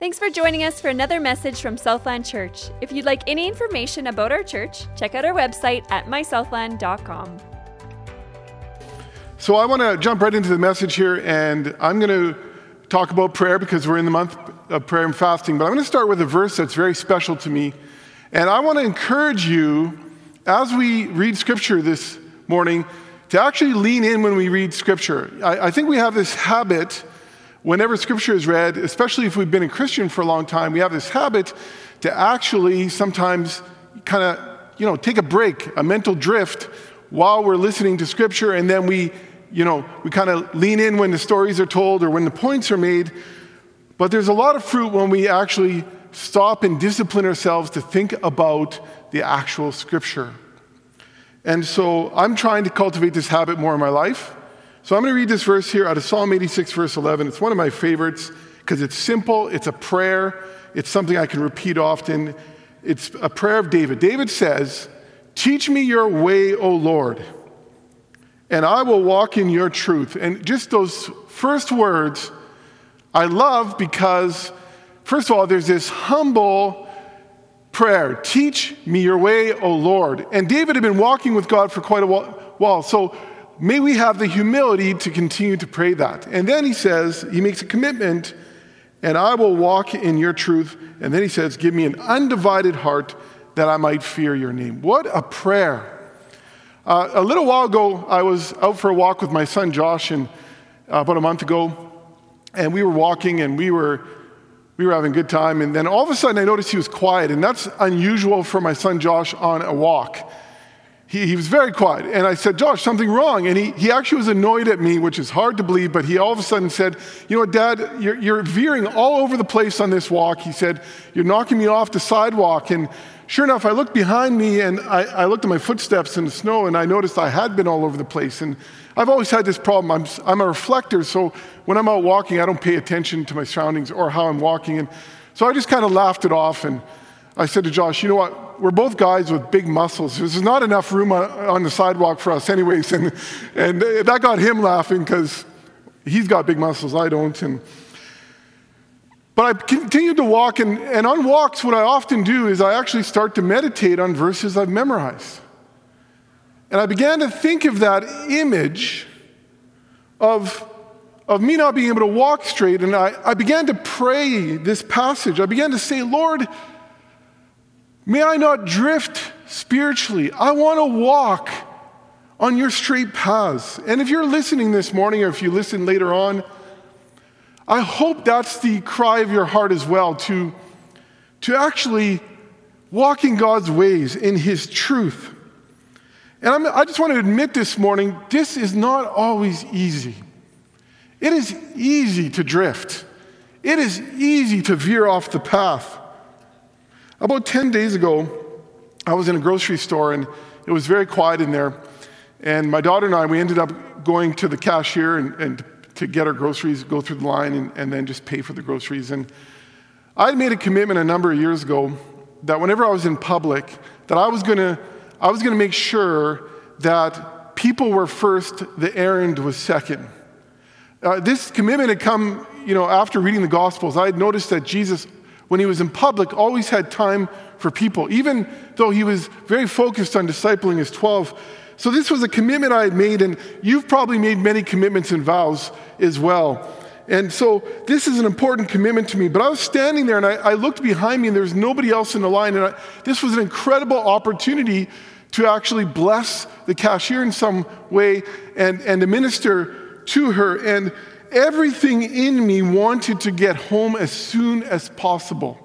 Thanks for joining us for another message from Southland Church. If you'd like any information about our church, check out our website at mysouthland.com. So I want to jump right into the message here, and I'm going to talk about prayer because we're in the month of prayer and fasting. But I'm going to start with a verse that's very special to me. And I want to encourage you, as we read scripture this morning, to actually lean in when we read scripture. I, I think we have this habit whenever scripture is read, especially if we've been a Christian for a long time, we have this habit to actually sometimes kind of, you know, take a break, a mental drift while we're listening to scripture, and then we, you know, we kind of lean in when the stories are told or when the points are made. But there's a lot of fruit when we actually stop and discipline ourselves to think about the actual scripture. And so I'm trying to cultivate this habit more in my life. So I'm going to read this verse here out of Psalm 86, verse 11. It's one of my favorites because it's simple, it's a prayer, it's something I can repeat often. It's a prayer of David. David says, Teach me your way, O Lord, and I will walk in your truth. And just those first words I love because, first of all, there's this humble prayer Teach me your way, O Lord. And David had been walking with God for quite a while. So may we have the humility to continue to pray that. And then he says, he makes a commitment, and I will walk in your truth. And then he says, Give me an undivided heart that I might fear your name. What a prayer. Uh, a little while ago, I was out for a walk with my son Josh, and uh, about a month ago, and we were walking and we were we were having a good time. And then all of a sudden, I noticed he was quiet, and that's unusual for my son Josh on a walk he, he was very quiet. And I said, Josh, something wrong. And he, he actually was annoyed at me, which is hard to believe, but he all of a sudden said, You know what, Dad, you're, you're veering all over the place on this walk. He said, You're knocking me off the sidewalk. And sure enough, I looked behind me and I, I looked at my footsteps in the snow and I noticed I had been all over the place. And I've always had this problem. I'm, I'm a reflector, so when I'm out walking, I don't pay attention to my surroundings or how I'm walking. And so I just kind of laughed it off and I said to Josh, You know what? We're both guys with big muscles. There's not enough room on, on the sidewalk for us, anyways. And, and that got him laughing because he's got big muscles, I don't. And, but I continued to walk, and, and on walks, what I often do is I actually start to meditate on verses I've memorized. And I began to think of that image of, of me not being able to walk straight, and I, I began to pray this passage. I began to say, Lord, May I not drift spiritually. I want to walk on your straight paths. And if you're listening this morning or if you listen later on, I hope that's the cry of your heart as well to, to actually walk in God's ways, in His truth. And I'm, i just want to admit this morning this is not always easy. It is easy to drift, it is easy to veer off the path. About 10 days ago, I was in a grocery store and it was very quiet in there. And my daughter and I, we ended up going to the cashier and, and to get our groceries, go through the line, and, and then just pay for the groceries. And I had made a commitment a number of years ago that whenever I was in public, that I was gonna, I was gonna make sure that people were first, the errand was second. Uh, this commitment had come, you know, after reading the Gospels. I had noticed that Jesus when he was in public, always had time for people, even though he was very focused on discipling his 12. So, this was a commitment I had made, and you've probably made many commitments and vows as well. And so, this is an important commitment to me. But I was standing there and I, I looked behind me, and there was nobody else in the line. And I, this was an incredible opportunity to actually bless the cashier in some way and, and to minister to her. And everything in me wanted to get home as soon as possible.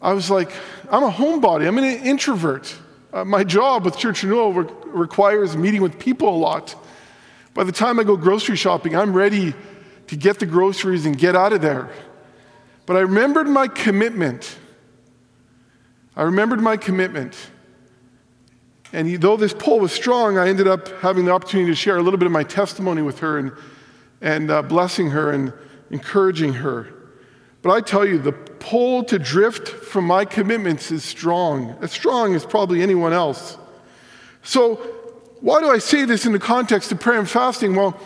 I was like, I'm a homebody, I'm an introvert. Uh, my job with Church Renewal re- requires meeting with people a lot. By the time I go grocery shopping, I'm ready to get the groceries and get out of there. But I remembered my commitment. I remembered my commitment. And though this pull was strong, I ended up having the opportunity to share a little bit of my testimony with her and, and uh, blessing her and encouraging her. But I tell you, the pull to drift from my commitments is strong, as strong as probably anyone else. So, why do I say this in the context of prayer and fasting? Well,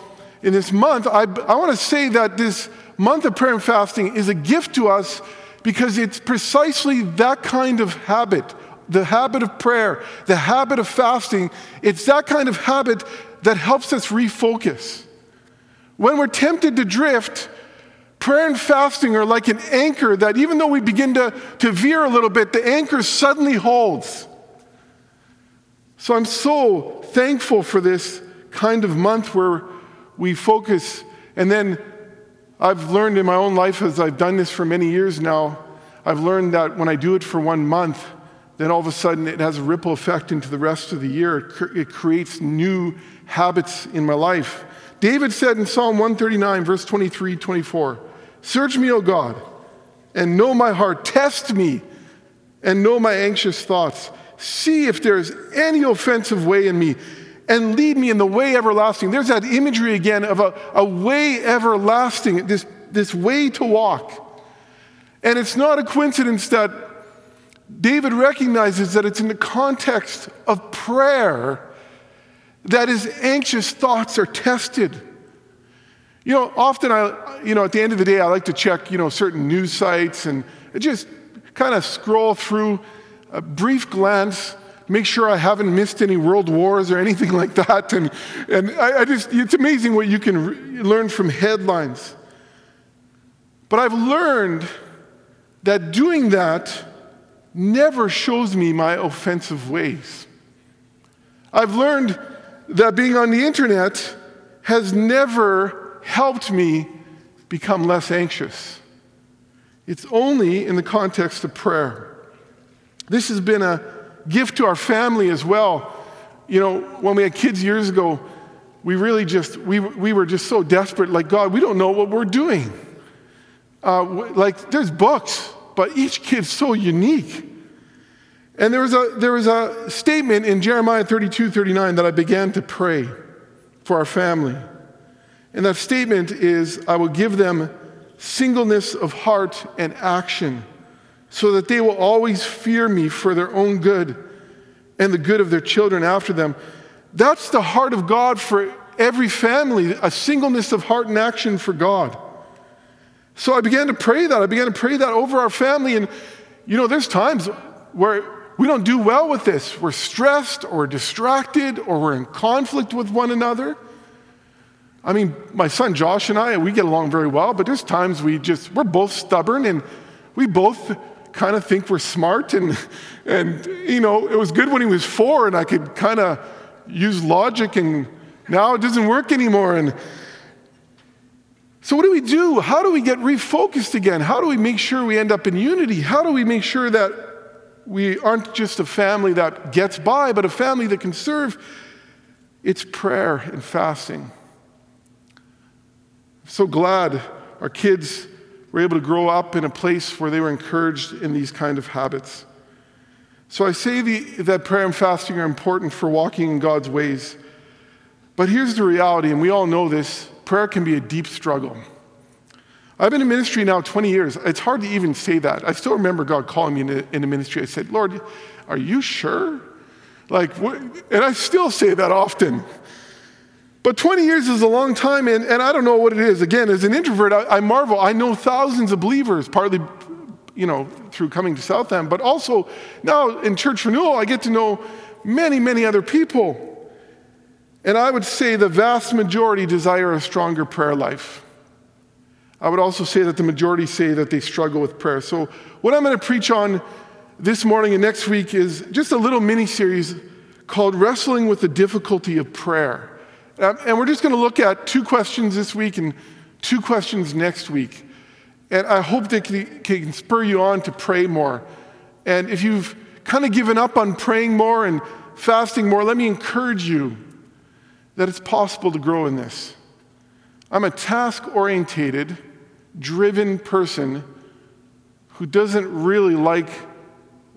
in this month, I, I want to say that this month of prayer and fasting is a gift to us because it's precisely that kind of habit the habit of prayer, the habit of fasting. It's that kind of habit that helps us refocus. When we're tempted to drift, prayer and fasting are like an anchor that even though we begin to, to veer a little bit, the anchor suddenly holds. So I'm so thankful for this kind of month where we focus. And then I've learned in my own life, as I've done this for many years now, I've learned that when I do it for one month, then all of a sudden it has a ripple effect into the rest of the year. It creates new habits in my life. David said in Psalm 139, verse 23 24, Search me, O God, and know my heart. Test me and know my anxious thoughts. See if there's any offensive way in me and lead me in the way everlasting. There's that imagery again of a, a way everlasting, this, this way to walk. And it's not a coincidence that David recognizes that it's in the context of prayer that his anxious thoughts are tested. You know, often I, you know, at the end of the day, I like to check, you know, certain news sites and just kind of scroll through a brief glance, make sure I haven't missed any world wars or anything like that. And, and I, I just, it's amazing what you can re- learn from headlines. But I've learned that doing that never shows me my offensive ways. I've learned that being on the internet has never helped me become less anxious. It's only in the context of prayer. This has been a gift to our family as well. You know, when we had kids years ago, we really just, we, we were just so desperate, like, God, we don't know what we're doing. Uh, like, there's books, but each kid's so unique. And there was, a, there was a statement in Jeremiah 32 39 that I began to pray for our family. And that statement is I will give them singleness of heart and action so that they will always fear me for their own good and the good of their children after them. That's the heart of God for every family, a singleness of heart and action for God. So I began to pray that. I began to pray that over our family. And, you know, there's times where we don't do well with this. We're stressed or distracted or we're in conflict with one another. I mean, my son Josh and I, we get along very well, but there's times we just, we're both stubborn and we both kind of think we're smart. And, and, you know, it was good when he was four and I could kind of use logic and now it doesn't work anymore. And so, what do we do? How do we get refocused again? How do we make sure we end up in unity? How do we make sure that we aren't just a family that gets by, but a family that can serve. It's prayer and fasting. I'm so glad our kids were able to grow up in a place where they were encouraged in these kind of habits. So I say the, that prayer and fasting are important for walking in God's ways. But here's the reality, and we all know this prayer can be a deep struggle. I've been in ministry now 20 years. It's hard to even say that. I still remember God calling me into, into ministry. I said, Lord, are you sure? Like, what? and I still say that often. But 20 years is a long time, and, and I don't know what it is. Again, as an introvert, I, I marvel. I know thousands of believers, partly you know, through coming to Southland, but also now in church renewal, I get to know many, many other people. And I would say the vast majority desire a stronger prayer life. I would also say that the majority say that they struggle with prayer. So, what I'm going to preach on this morning and next week is just a little mini series called Wrestling with the Difficulty of Prayer. Um, and we're just going to look at two questions this week and two questions next week. And I hope they can spur you on to pray more. And if you've kind of given up on praying more and fasting more, let me encourage you that it's possible to grow in this. I'm a task orientated, driven person who doesn't really like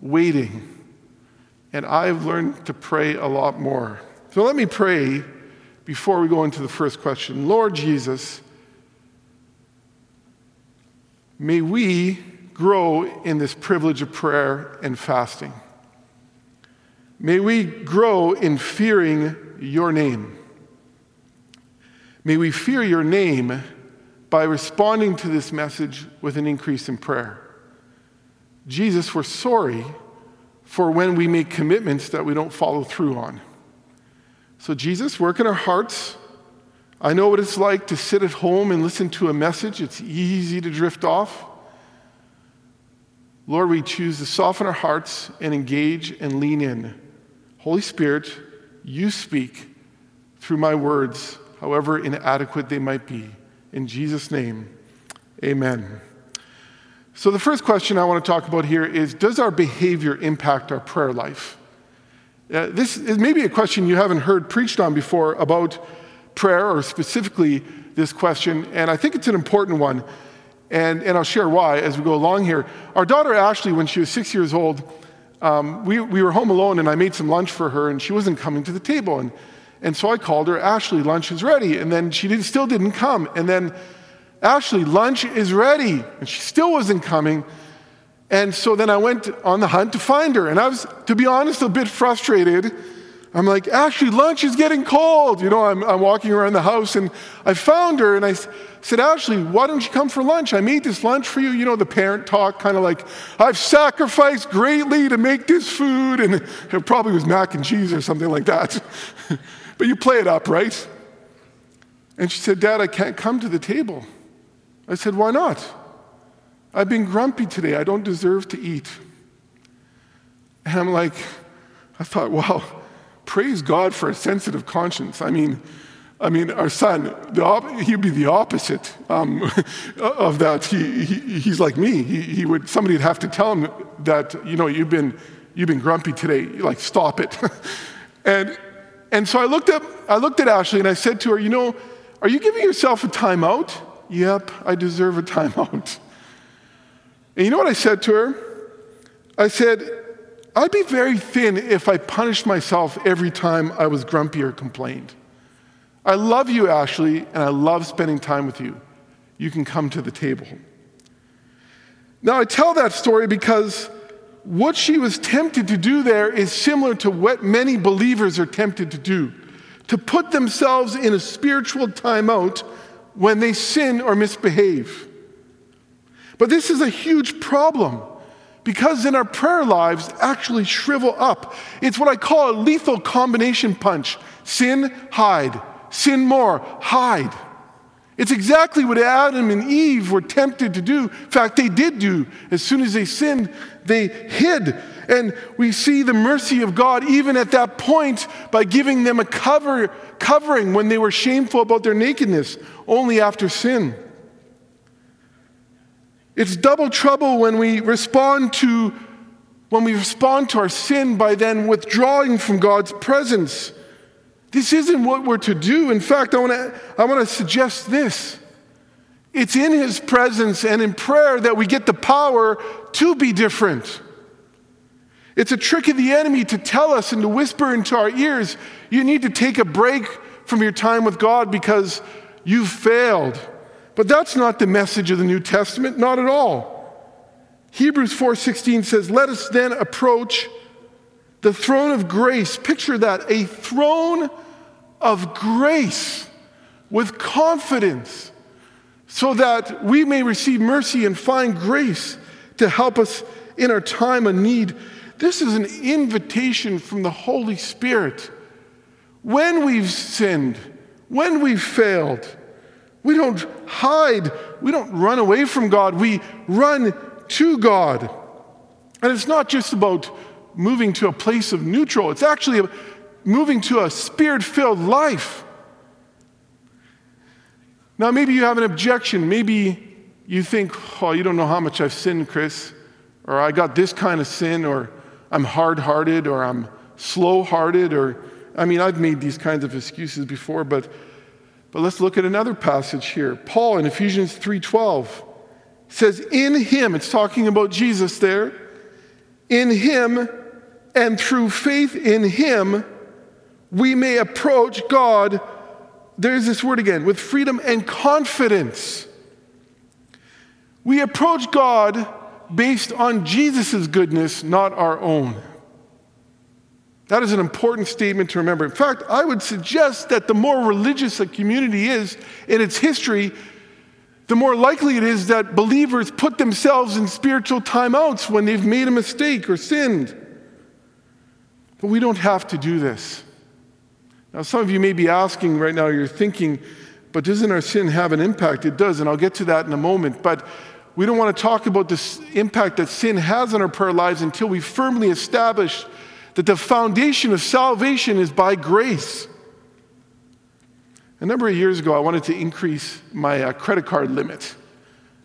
waiting. And I've learned to pray a lot more. So let me pray before we go into the first question. Lord Jesus, may we grow in this privilege of prayer and fasting. May we grow in fearing your name. May we fear your name by responding to this message with an increase in prayer. Jesus, we're sorry for when we make commitments that we don't follow through on. So, Jesus, work in our hearts. I know what it's like to sit at home and listen to a message. It's easy to drift off. Lord, we choose to soften our hearts and engage and lean in. Holy Spirit, you speak through my words, however inadequate they might be. In Jesus' name, amen. So, the first question I want to talk about here is Does our behavior impact our prayer life? Uh, this is maybe a question you haven't heard preached on before about prayer, or specifically this question, and I think it's an important one. And, and I'll share why as we go along here. Our daughter Ashley, when she was six years old, um, we, we were home alone and I made some lunch for her and she wasn't coming to the table. And, and so I called her, Ashley, lunch is ready. And then she did, still didn't come. And then, Ashley, lunch is ready. And she still wasn't coming. And so then I went on the hunt to find her. And I was, to be honest, a bit frustrated I'm like, Ashley, lunch is getting cold. You know, I'm, I'm walking around the house and I found her and I said, Ashley, why don't you come for lunch? I made this lunch for you. You know, the parent talk, kind of like, I've sacrificed greatly to make this food. And it probably was mac and cheese or something like that. but you play it up, right? And she said, Dad, I can't come to the table. I said, Why not? I've been grumpy today. I don't deserve to eat. And I'm like, I thought, wow praise God for a sensitive conscience. I mean, I mean, our son, op- he'd be the opposite um, of that. He, he, he's like me. He, he would, somebody would have to tell him that, you know, you've been, you've been grumpy today. Like, stop it. and, and so I looked, up, I looked at Ashley and I said to her, you know, are you giving yourself a timeout? Yep, I deserve a timeout. And you know what I said to her? I said, I'd be very thin if I punished myself every time I was grumpy or complained. I love you, Ashley, and I love spending time with you. You can come to the table. Now, I tell that story because what she was tempted to do there is similar to what many believers are tempted to do to put themselves in a spiritual timeout when they sin or misbehave. But this is a huge problem because then our prayer lives actually shrivel up. It's what I call a lethal combination punch sin, hide, sin more, hide. It's exactly what Adam and Eve were tempted to do. In fact, they did do. As soon as they sinned, they hid. And we see the mercy of God even at that point by giving them a cover, covering when they were shameful about their nakedness, only after sin. It's double trouble when we respond to when we respond to our sin by then withdrawing from God's presence. This isn't what we're to do. In fact, I want to I want to suggest this. It's in his presence and in prayer that we get the power to be different. It's a trick of the enemy to tell us and to whisper into our ears, you need to take a break from your time with God because you've failed. But that's not the message of the New Testament, not at all. Hebrews 4:16 says, "Let us then approach the throne of grace." Picture that, a throne of grace with confidence so that we may receive mercy and find grace to help us in our time of need. This is an invitation from the Holy Spirit. When we've sinned, when we've failed, we don't hide. We don't run away from God. We run to God. And it's not just about moving to a place of neutral, it's actually moving to a spirit filled life. Now, maybe you have an objection. Maybe you think, oh, you don't know how much I've sinned, Chris, or I got this kind of sin, or I'm hard hearted, or I'm slow hearted, or I mean, I've made these kinds of excuses before, but but let's look at another passage here. Paul in Ephesians 3:12 says in him, it's talking about Jesus there, in him and through faith in him we may approach God there's this word again with freedom and confidence. We approach God based on Jesus' goodness, not our own. That is an important statement to remember. In fact, I would suggest that the more religious a community is in its history, the more likely it is that believers put themselves in spiritual timeouts when they've made a mistake or sinned. But we don't have to do this. Now, some of you may be asking right now, you're thinking, but doesn't our sin have an impact? It does, and I'll get to that in a moment. But we don't want to talk about the impact that sin has on our prayer lives until we firmly establish that the foundation of salvation is by grace. A number of years ago, I wanted to increase my uh, credit card limit.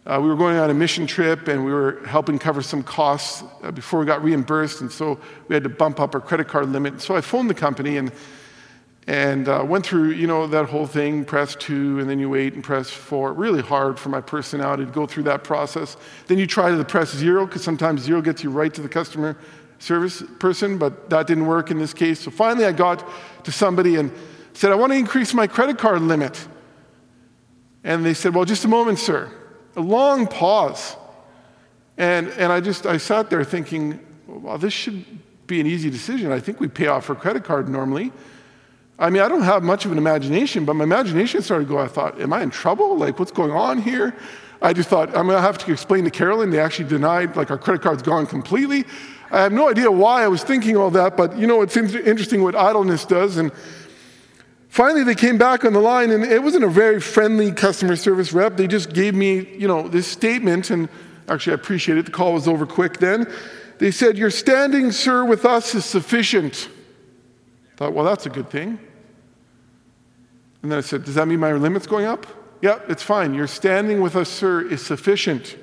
Uh, we were going on a mission trip and we were helping cover some costs uh, before we got reimbursed, and so we had to bump up our credit card limit. So I phoned the company and and uh, went through you know that whole thing press two and then you wait and press four really hard for my personality to go through that process then you try to press zero because sometimes zero gets you right to the customer service person but that didn't work in this case so finally i got to somebody and said i want to increase my credit card limit and they said well just a moment sir a long pause and, and i just i sat there thinking well this should be an easy decision i think we pay off our credit card normally I mean, I don't have much of an imagination, but my imagination started to go, I thought, am I in trouble? Like, what's going on here? I just thought, I'm going to have to explain to Carolyn. They actually denied, like, our credit card's gone completely. I have no idea why I was thinking all that, but you know, it's interesting what idleness does. And finally, they came back on the line, and it wasn't a very friendly customer service rep. They just gave me, you know, this statement, and actually, I appreciate it. The call was over quick then. They said, Your standing, sir, with us is sufficient. I thought, well, that's a good thing. And then I said, Does that mean my limit's going up? Yep, it's fine. Your standing with us, sir, is sufficient.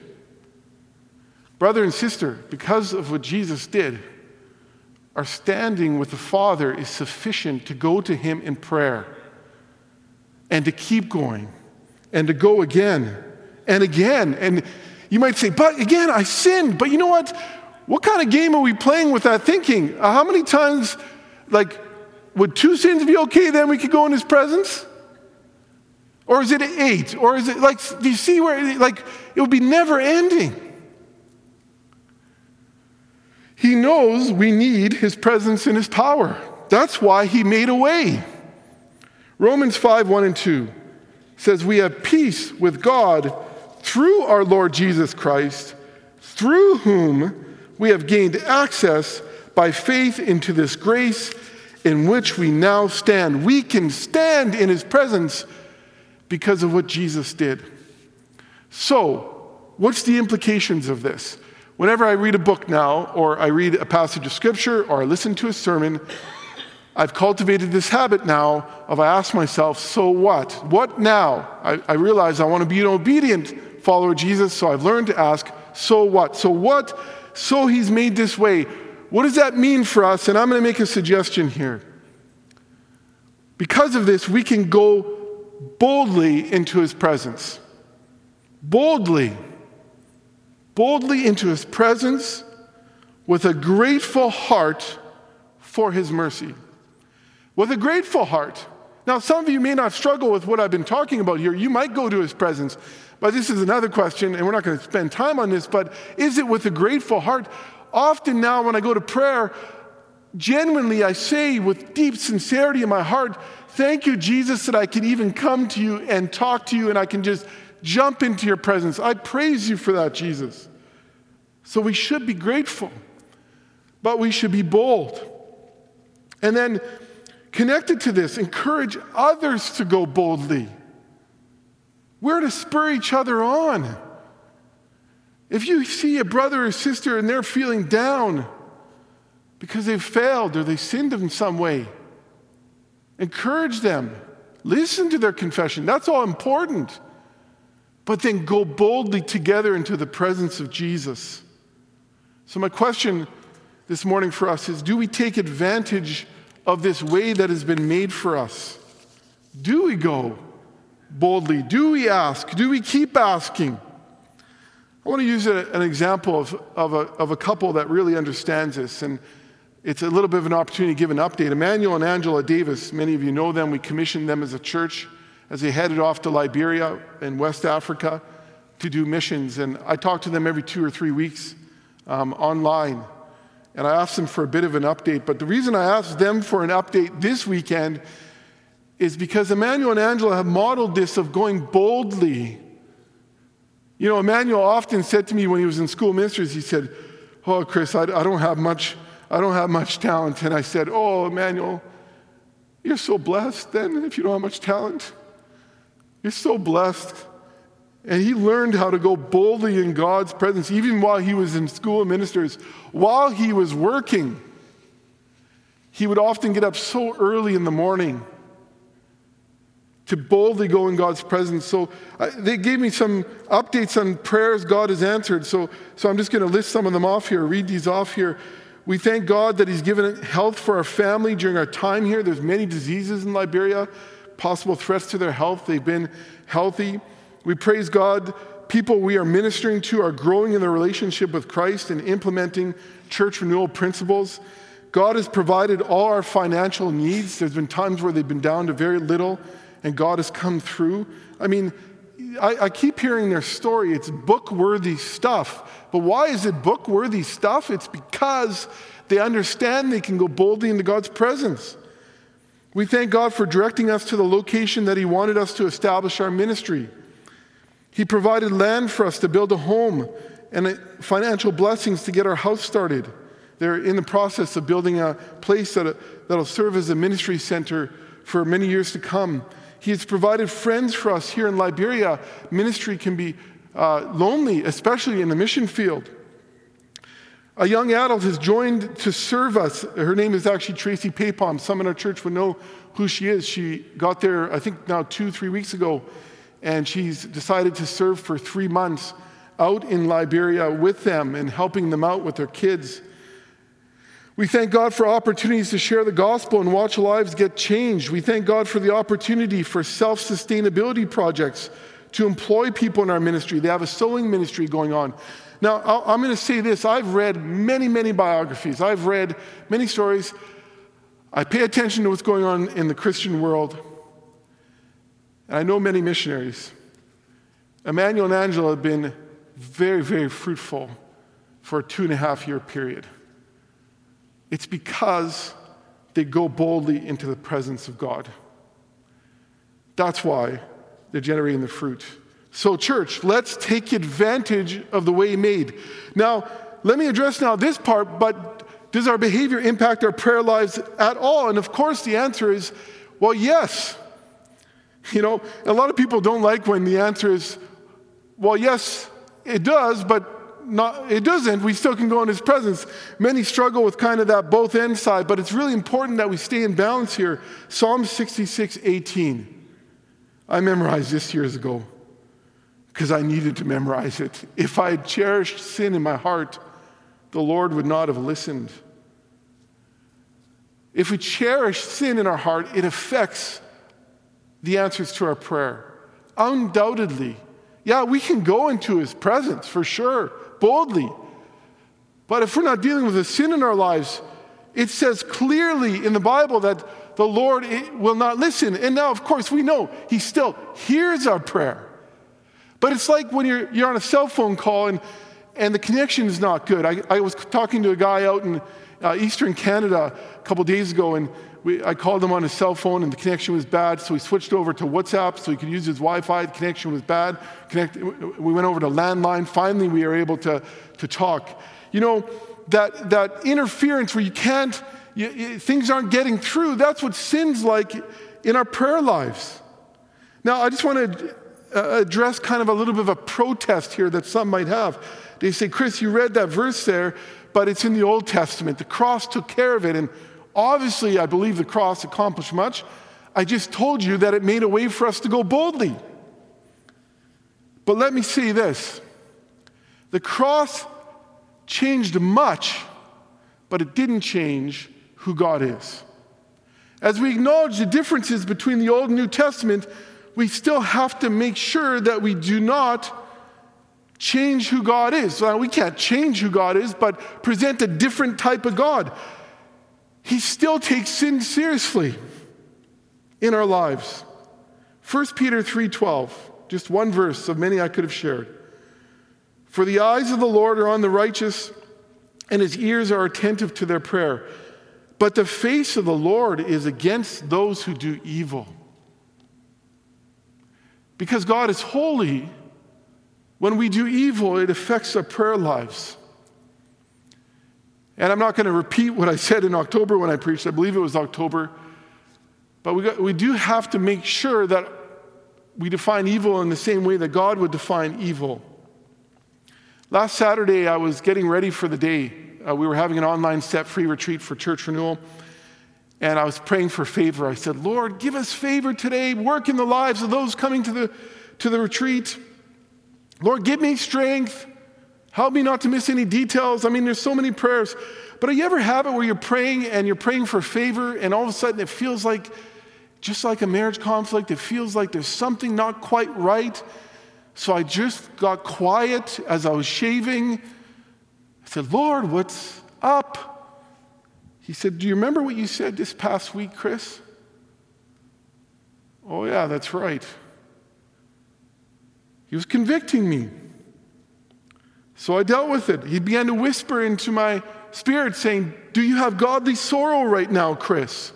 Brother and sister, because of what Jesus did, our standing with the Father is sufficient to go to Him in prayer and to keep going and to go again and again. And you might say, But again, I sinned. But you know what? What kind of game are we playing with that thinking? Uh, how many times, like, would two sins be okay? Then we could go in His presence? Or is it eight? Or is it like, do you see where, like, it would be never ending? He knows we need his presence and his power. That's why he made a way. Romans 5 1 and 2 says, We have peace with God through our Lord Jesus Christ, through whom we have gained access by faith into this grace in which we now stand. We can stand in his presence because of what Jesus did. So, what's the implications of this? Whenever I read a book now, or I read a passage of scripture, or I listen to a sermon, I've cultivated this habit now of I ask myself, so what? What now? I, I realize I want to be an obedient follower of Jesus, so I've learned to ask, so what? So what? So he's made this way. What does that mean for us? And I'm going to make a suggestion here. Because of this, we can go boldly into his presence. Boldly. Boldly into his presence with a grateful heart for his mercy. With a grateful heart. Now, some of you may not struggle with what I've been talking about here. You might go to his presence. But this is another question, and we're not going to spend time on this, but is it with a grateful heart? Often now, when I go to prayer, genuinely I say with deep sincerity in my heart, Thank you, Jesus, that I can even come to you and talk to you and I can just jump into your presence. I praise you for that, Jesus. So we should be grateful, but we should be bold. And then, connected to this, encourage others to go boldly. We're to spur each other on. If you see a brother or sister and they're feeling down because they've failed or they sinned in some way, Encourage them. Listen to their confession. That's all important. But then go boldly together into the presence of Jesus. So, my question this morning for us is do we take advantage of this way that has been made for us? Do we go boldly? Do we ask? Do we keep asking? I want to use an example of, of, a, of a couple that really understands this. And it's a little bit of an opportunity to give an update. Emmanuel and Angela Davis, many of you know them. We commissioned them as a church as they headed off to Liberia in West Africa to do missions. And I talk to them every two or three weeks um, online. And I asked them for a bit of an update. But the reason I asked them for an update this weekend is because Emmanuel and Angela have modeled this of going boldly You know, Emmanuel often said to me when he was in school ministers, he said, Oh, Chris, I, I don't have much, I don't have much talent. And I said, Oh, Emmanuel, you're so blessed then if you don't have much talent. You're so blessed. And he learned how to go boldly in God's presence, even while he was in school of ministers. While he was working, he would often get up so early in the morning to boldly go in God's presence. So uh, they gave me some updates on prayers God has answered. So, so I'm just going to list some of them off here, read these off here. We thank God that He's given health for our family during our time here. There's many diseases in Liberia, possible threats to their health. They've been healthy. We praise God. People we are ministering to are growing in their relationship with Christ and implementing church renewal principles. God has provided all our financial needs. There's been times where they've been down to very little and God has come through. I mean, I, I keep hearing their story. It's book worthy stuff. But why is it book worthy stuff? It's because they understand they can go boldly into God's presence. We thank God for directing us to the location that He wanted us to establish our ministry. He provided land for us to build a home and financial blessings to get our house started. They're in the process of building a place that, that'll serve as a ministry center for many years to come. He has provided friends for us here in Liberia. Ministry can be uh, lonely, especially in the mission field. A young adult has joined to serve us. Her name is actually Tracy Paypom. Some in our church would know who she is. She got there, I think, now two, three weeks ago, and she's decided to serve for three months out in Liberia with them and helping them out with their kids. We thank God for opportunities to share the gospel and watch lives get changed. We thank God for the opportunity for self sustainability projects to employ people in our ministry. They have a sewing ministry going on. Now, I'm going to say this I've read many, many biographies, I've read many stories. I pay attention to what's going on in the Christian world. And I know many missionaries. Emmanuel and Angela have been very, very fruitful for a two and a half year period. It's because they go boldly into the presence of God. That's why they're generating the fruit. So, church, let's take advantage of the way made. Now, let me address now this part, but does our behavior impact our prayer lives at all? And of course, the answer is well, yes. You know, a lot of people don't like when the answer is, well, yes, it does, but not, it doesn't. We still can go in His presence. Many struggle with kind of that both end side, but it's really important that we stay in balance here. Psalm 66, 18. I memorized this years ago because I needed to memorize it. If I had cherished sin in my heart, the Lord would not have listened. If we cherish sin in our heart, it affects the answers to our prayer. Undoubtedly. Yeah, we can go into his presence for sure boldly. But if we're not dealing with a sin in our lives, it says clearly in the Bible that the Lord eh, will not listen. And now, of course, we know He still hears our prayer. But it's like when you're, you're on a cell phone call and, and the connection is not good. I, I was talking to a guy out in uh, Eastern Canada a couple days ago, and we, I called him on his cell phone and the connection was bad, so he switched over to WhatsApp so he could use his Wi Fi. The connection was bad. Connect, we went over to landline. Finally, we were able to, to talk. You know, that, that interference where you can't, you, you, things aren't getting through, that's what sin's like in our prayer lives. Now, I just want to Uh, address kind of a little bit of a protest here that some might have. They say, Chris, you read that verse there, but it's in the Old Testament. The cross took care of it. And Obviously, I believe the cross accomplished much. I just told you that it made a way for us to go boldly. But let me say this the cross changed much, but it didn't change who God is. As we acknowledge the differences between the Old and New Testament, we still have to make sure that we do not change who God is. We can't change who God is, but present a different type of God he still takes sin seriously in our lives. 1 Peter 3:12, just one verse of many I could have shared. For the eyes of the Lord are on the righteous, and his ears are attentive to their prayer. But the face of the Lord is against those who do evil. Because God is holy, When we do evil, it affects our prayer lives. And I'm not going to repeat what I said in October when I preached. I believe it was October. But we, got, we do have to make sure that we define evil in the same way that God would define evil. Last Saturday, I was getting ready for the day. Uh, we were having an online set free retreat for church renewal. And I was praying for favor. I said, Lord, give us favor today. Work in the lives of those coming to the, to the retreat. Lord, give me strength. Help me not to miss any details. I mean, there's so many prayers. But do you ever have it where you're praying and you're praying for favor, and all of a sudden it feels like, just like a marriage conflict, it feels like there's something not quite right. So I just got quiet as I was shaving. I said, Lord, what's up? He said, Do you remember what you said this past week, Chris? Oh, yeah, that's right. He was convicting me. So I dealt with it. He began to whisper into my spirit, saying, Do you have godly sorrow right now, Chris?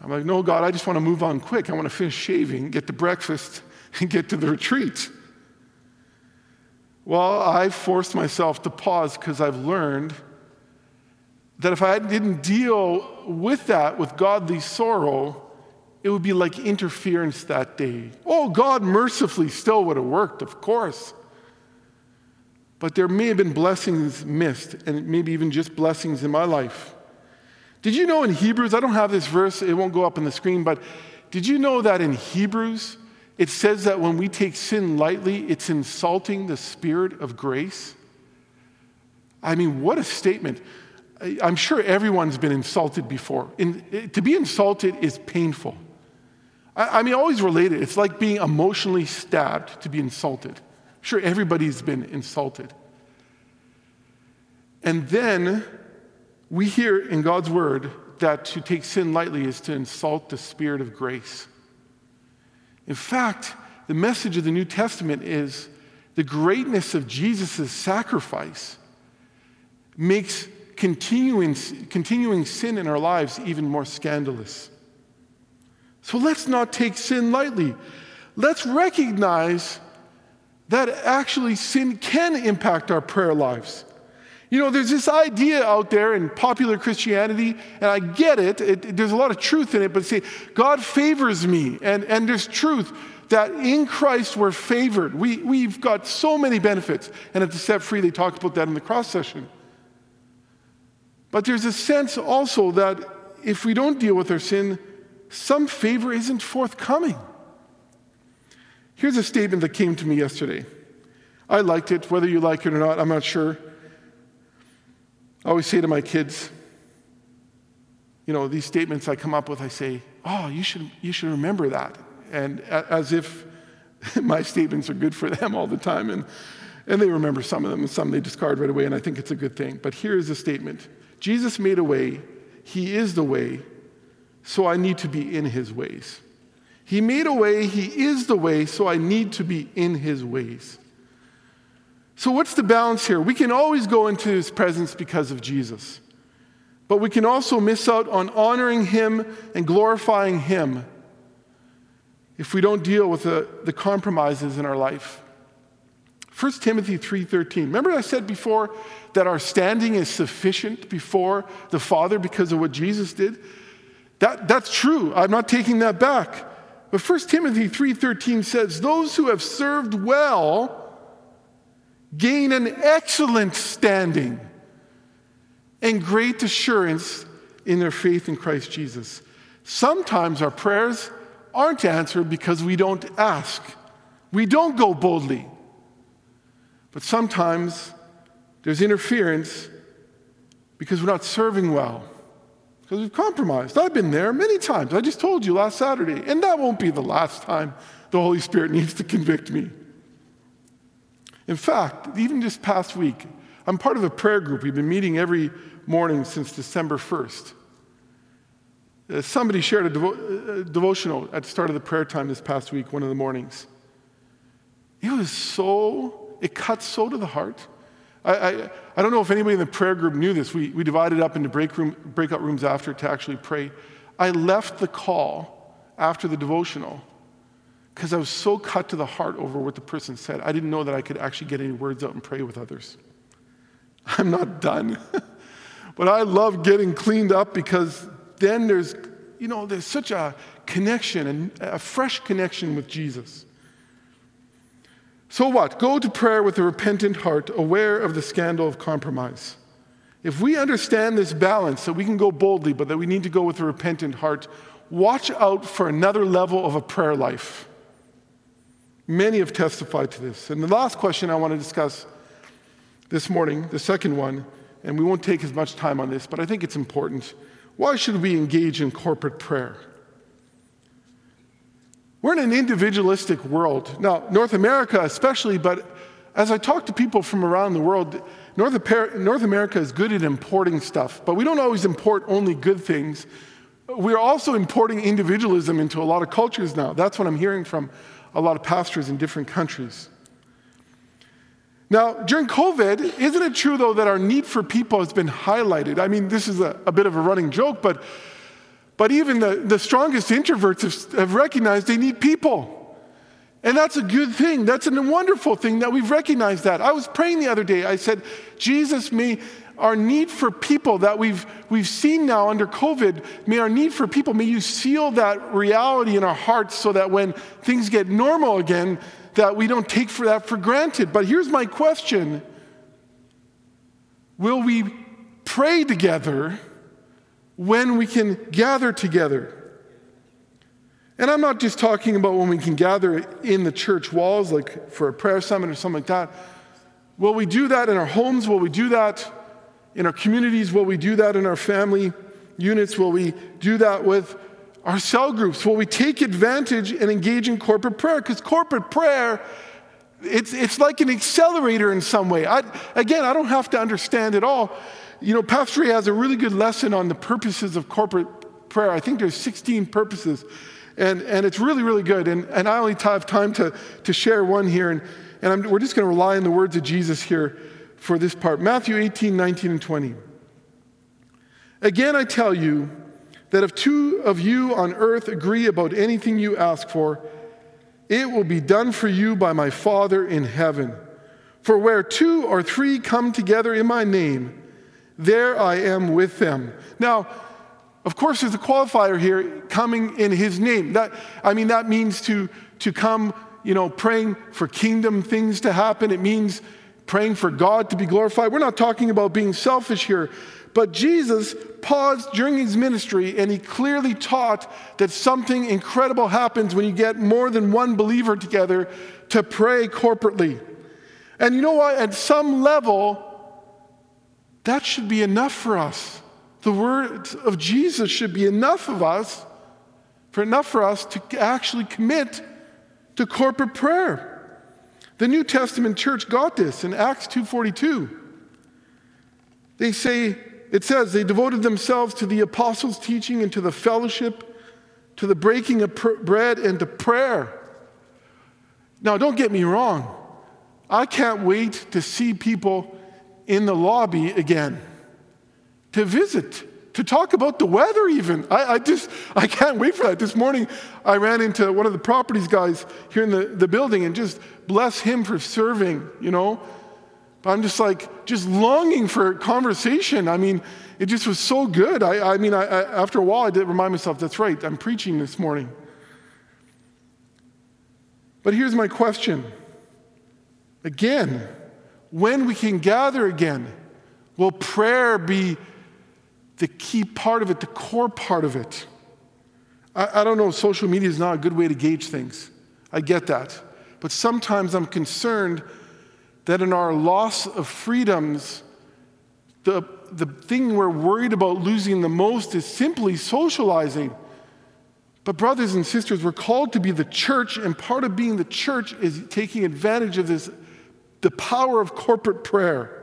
I'm like, No, God, I just want to move on quick. I want to finish shaving, get to breakfast, and get to the retreat. Well, I forced myself to pause because I've learned that if I didn't deal with that with godly sorrow, it would be like interference that day. Oh, God mercifully still would have worked, of course. But there may have been blessings missed, and maybe even just blessings in my life. Did you know in Hebrews, I don't have this verse, it won't go up on the screen, but did you know that in Hebrews, it says that when we take sin lightly, it's insulting the Spirit of grace? I mean, what a statement. I'm sure everyone's been insulted before. To be insulted is painful. I, I mean, always related. It's like being emotionally stabbed to be insulted. Sure, everybody's been insulted. And then we hear in God's word that to take sin lightly is to insult the Spirit of grace. In fact, the message of the New Testament is the greatness of Jesus' sacrifice makes continuing, continuing sin in our lives even more scandalous. So let's not take sin lightly. Let's recognize that actually sin can impact our prayer lives. You know, there's this idea out there in popular Christianity, and I get it, it there's a lot of truth in it, but say, God favors me. And, and there's truth that in Christ we're favored. We, we've got so many benefits. And at the Set Free, they talk about that in the cross session. But there's a sense also that if we don't deal with our sin, some favor isn't forthcoming. Here's a statement that came to me yesterday. I liked it, whether you like it or not, I'm not sure. I always say to my kids, you know, these statements I come up with, I say, oh, you should, you should remember that. And as if my statements are good for them all the time. And, and they remember some of them, and some they discard right away, and I think it's a good thing. But here is a statement Jesus made a way, He is the way, so I need to be in His ways. He made a way, He is the way, so I need to be in His ways. So, what's the balance here? We can always go into His presence because of Jesus, but we can also miss out on honoring Him and glorifying Him if we don't deal with the, the compromises in our life. 1 Timothy 3:13. Remember I said before that our standing is sufficient before the Father because of what Jesus did? That, that's true. I'm not taking that back. But 1 Timothy 3:13 says, "Those who have served well gain an excellent standing and great assurance in their faith in Christ Jesus." Sometimes our prayers aren't answered because we don't ask. We don't go boldly. But sometimes there's interference because we're not serving well because we've compromised. I've been there many times. I just told you last Saturday, and that won't be the last time the Holy Spirit needs to convict me. In fact, even this past week, I'm part of a prayer group. We've been meeting every morning since December 1st. Uh, somebody shared a devo- uh, devotional at the start of the prayer time this past week, one of the mornings. It was so, it cut so to the heart. I, I, I, don't know if anybody in the prayer group knew this. We, we divided up into break room, breakout rooms after to actually pray. I left the call after the devotional because I was so cut to the heart over what the person said. I didn't know that I could actually get any words out and pray with others. I'm not done. but I love getting cleaned up because then there's, you know, there's such a connection and a fresh connection with Jesus. So what? Go to prayer with a repentant heart, aware of the scandal of compromise. If we understand this balance, that we can go boldly, but that we need to go with a repentant heart, watch out for another level of a prayer life. Many have testified to this. And the last question I want to discuss this morning, the second one, and we won't take as much time on this, but I think it's important. Why should we engage in corporate prayer? We're in an individualistic world. Now, North America especially, but as I talk to people from around the world, North, North America is good at importing stuff, but we don't always import only good things. We're also importing individualism into a lot of cultures now. That's what I'm hearing from a lot of pastors in different countries. Now, during COVID, isn't it true, though, that our need for people has been highlighted? I mean, this is a, a bit of a running joke, but, but even the, the strongest introverts have, have recognized they need people. And that's a good thing. That's a wonderful thing that we've recognized that. I was praying the other day. I said, Jesus, may our need for people that we've, we've seen now under COVID, may our need for people, may you seal that reality in our hearts so that when things get normal again, that we don't take for that for granted. But here's my question Will we pray together when we can gather together? And I'm not just talking about when we can gather in the church walls, like for a prayer summit or something like that. Will we do that in our homes? Will we do that in our communities? Will we do that in our family units? Will we do that with our cell groups? Will we take advantage and engage in corporate prayer? Because corporate prayer, it's, it's like an accelerator in some way. I, again, I don't have to understand it all. You know, Pastor has a really good lesson on the purposes of corporate prayer. I think there's 16 purposes. And, and it's really, really good. And, and I only have time to, to share one here. And, and I'm, we're just going to rely on the words of Jesus here for this part Matthew 18, 19, and 20. Again, I tell you that if two of you on earth agree about anything you ask for, it will be done for you by my Father in heaven. For where two or three come together in my name, there I am with them. Now, of course, there's a qualifier here coming in his name. That, I mean, that means to, to come, you know, praying for kingdom things to happen. It means praying for God to be glorified. We're not talking about being selfish here. But Jesus paused during his ministry and he clearly taught that something incredible happens when you get more than one believer together to pray corporately. And you know what? At some level, that should be enough for us. The words of Jesus should be enough of us, for enough for us to actually commit to corporate prayer. The New Testament church got this in Acts 2:42. They say it says they devoted themselves to the apostles' teaching and to the fellowship, to the breaking of pr- bread and to prayer. Now, don't get me wrong. I can't wait to see people in the lobby again to visit, to talk about the weather, even. I, I, just, I can't wait for that. This morning, I ran into one of the properties guys here in the, the building and just bless him for serving, you know. But I'm just like, just longing for conversation. I mean, it just was so good. I, I mean, I, after a while, I did remind myself, that's right, I'm preaching this morning. But here's my question. Again, when we can gather again, will prayer be the key part of it, the core part of it. I, I don't know, social media is not a good way to gauge things. I get that. But sometimes I'm concerned that in our loss of freedoms, the, the thing we're worried about losing the most is simply socializing. But, brothers and sisters, we're called to be the church, and part of being the church is taking advantage of this, the power of corporate prayer.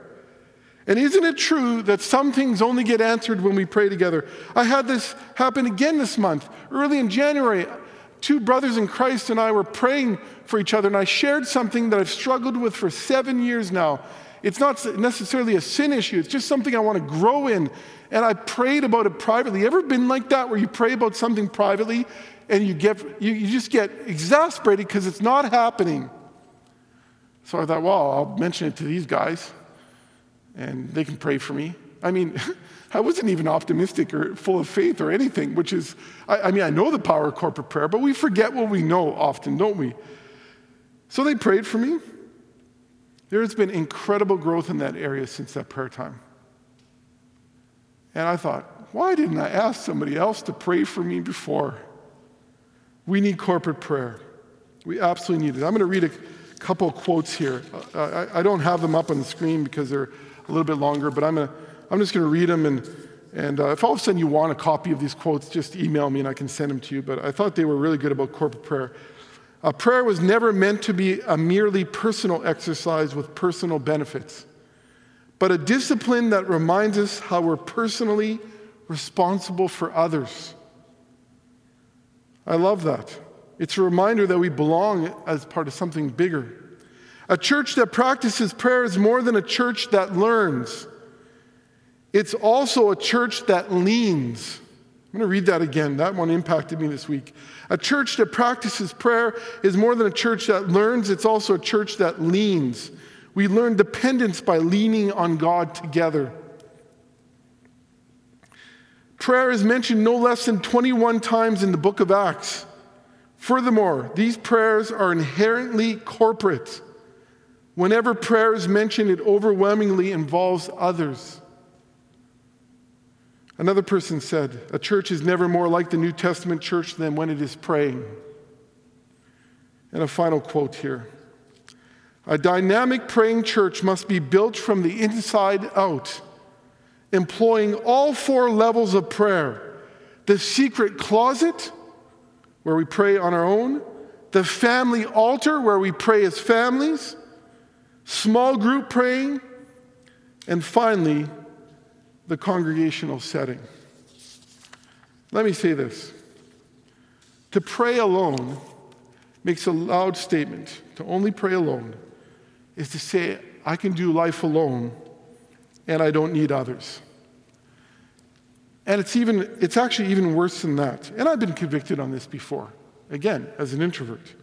And isn't it true that some things only get answered when we pray together? I had this happen again this month. Early in January, two brothers in Christ and I were praying for each other, and I shared something that I've struggled with for seven years now. It's not necessarily a sin issue, it's just something I want to grow in. And I prayed about it privately. Ever been like that where you pray about something privately and you, get, you, you just get exasperated because it's not happening? So I thought, well, I'll mention it to these guys and they can pray for me. I mean, I wasn't even optimistic or full of faith or anything, which is, I, I, mean, I know the power of corporate prayer, but we forget what we know often, don't we? So they prayed for me. There has been incredible growth in that area since that prayer time. And I thought, why didn't I ask somebody else to pray for me before? We need corporate prayer. We absolutely need it. I'm going to read a couple quotes here. I, I don't have them up on the screen because they're a little bit longer, but I'm, gonna, I'm just going to read them. And, and uh, if all of a sudden you want a copy of these quotes, just email me and I can send them to you. But I thought they were really good about corporate prayer. A prayer was never meant to be a merely personal exercise with personal benefits, but a discipline that reminds us how we're personally responsible for others. I love that. It's a reminder that we belong as part of something bigger. A church that practices prayer is more than a church that learns, it's also a church that leans. I'm going to read that again. That one impacted me this week. A church that practices prayer is more than a church that learns, it's also a church that leans. We learn dependence by leaning on God together. Prayer is mentioned no less than 21 times in the book of Acts. Furthermore, these prayers are inherently corporate. Whenever prayer is mentioned, it overwhelmingly involves others. Another person said, A church is never more like the New Testament church than when it is praying. And a final quote here A dynamic praying church must be built from the inside out, employing all four levels of prayer the secret closet, where we pray on our own, the family altar, where we pray as families, small group praying, and finally, the congregational setting. Let me say this to pray alone makes a loud statement. To only pray alone is to say, I can do life alone and I don't need others. And it's even it's actually even worse than that. And I've been convicted on this before. Again, as an introvert.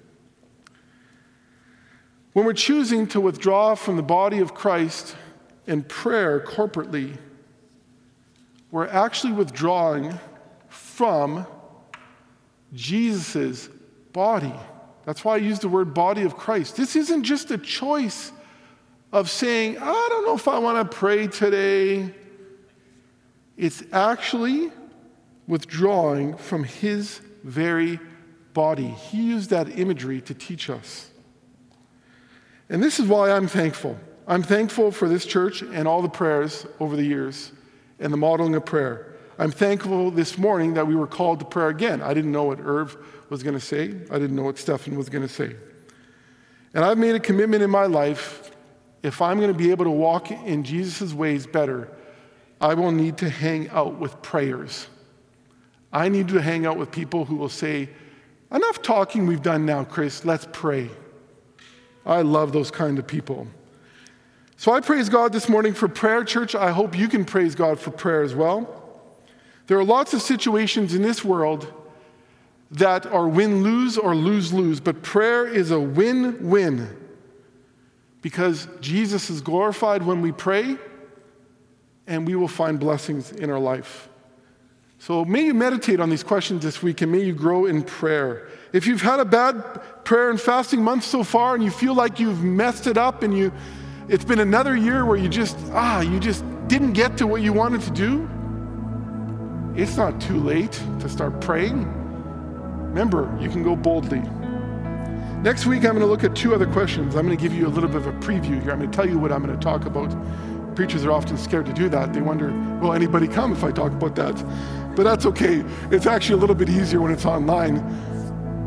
When we're choosing to withdraw from the body of Christ in prayer corporately, we're actually withdrawing from Jesus' body. That's why I use the word body of Christ. This isn't just a choice of saying, I don't know if I want to pray today. It's actually withdrawing from his very body. He used that imagery to teach us. And this is why I'm thankful. I'm thankful for this church and all the prayers over the years and the modeling of prayer. I'm thankful this morning that we were called to prayer again. I didn't know what Irv was going to say, I didn't know what Stefan was going to say. And I've made a commitment in my life if I'm going to be able to walk in Jesus' ways better, I will need to hang out with prayers. I need to hang out with people who will say, Enough talking we've done now, Chris, let's pray. I love those kind of people. So I praise God this morning for prayer, church. I hope you can praise God for prayer as well. There are lots of situations in this world that are win lose or lose lose, but prayer is a win win because Jesus is glorified when we pray and we will find blessings in our life. So may you meditate on these questions this week and may you grow in prayer. If you've had a bad prayer and fasting month so far and you feel like you've messed it up and you it's been another year where you just, ah, you just didn't get to what you wanted to do. It's not too late to start praying. Remember, you can go boldly. Next week, I'm going to look at two other questions. I'm going to give you a little bit of a preview here. I'm going to tell you what I'm going to talk about. Preachers are often scared to do that. They wonder, will anybody come if I talk about that? But that's okay. It's actually a little bit easier when it's online.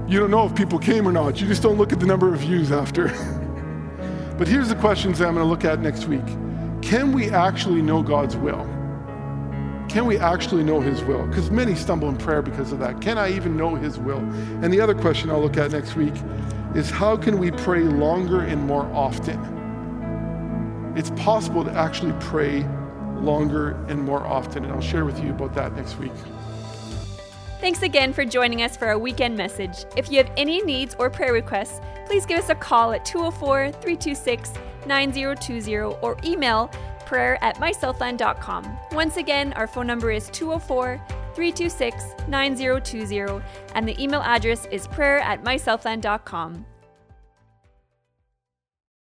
You don't know if people came or not. You just don't look at the number of views after. But here's the questions that I'm going to look at next week Can we actually know God's will? Can we actually know His will? Because many stumble in prayer because of that. Can I even know His will? And the other question I'll look at next week is how can we pray longer and more often? It's possible to actually pray longer and more often. And I'll share with you about that next week. Thanks again for joining us for our weekend message. If you have any needs or prayer requests, please give us a call at 204 326 9020 or email prayer at mysouthland.com. Once again, our phone number is 204 326 9020 and the email address is prayer at mysouthland.com.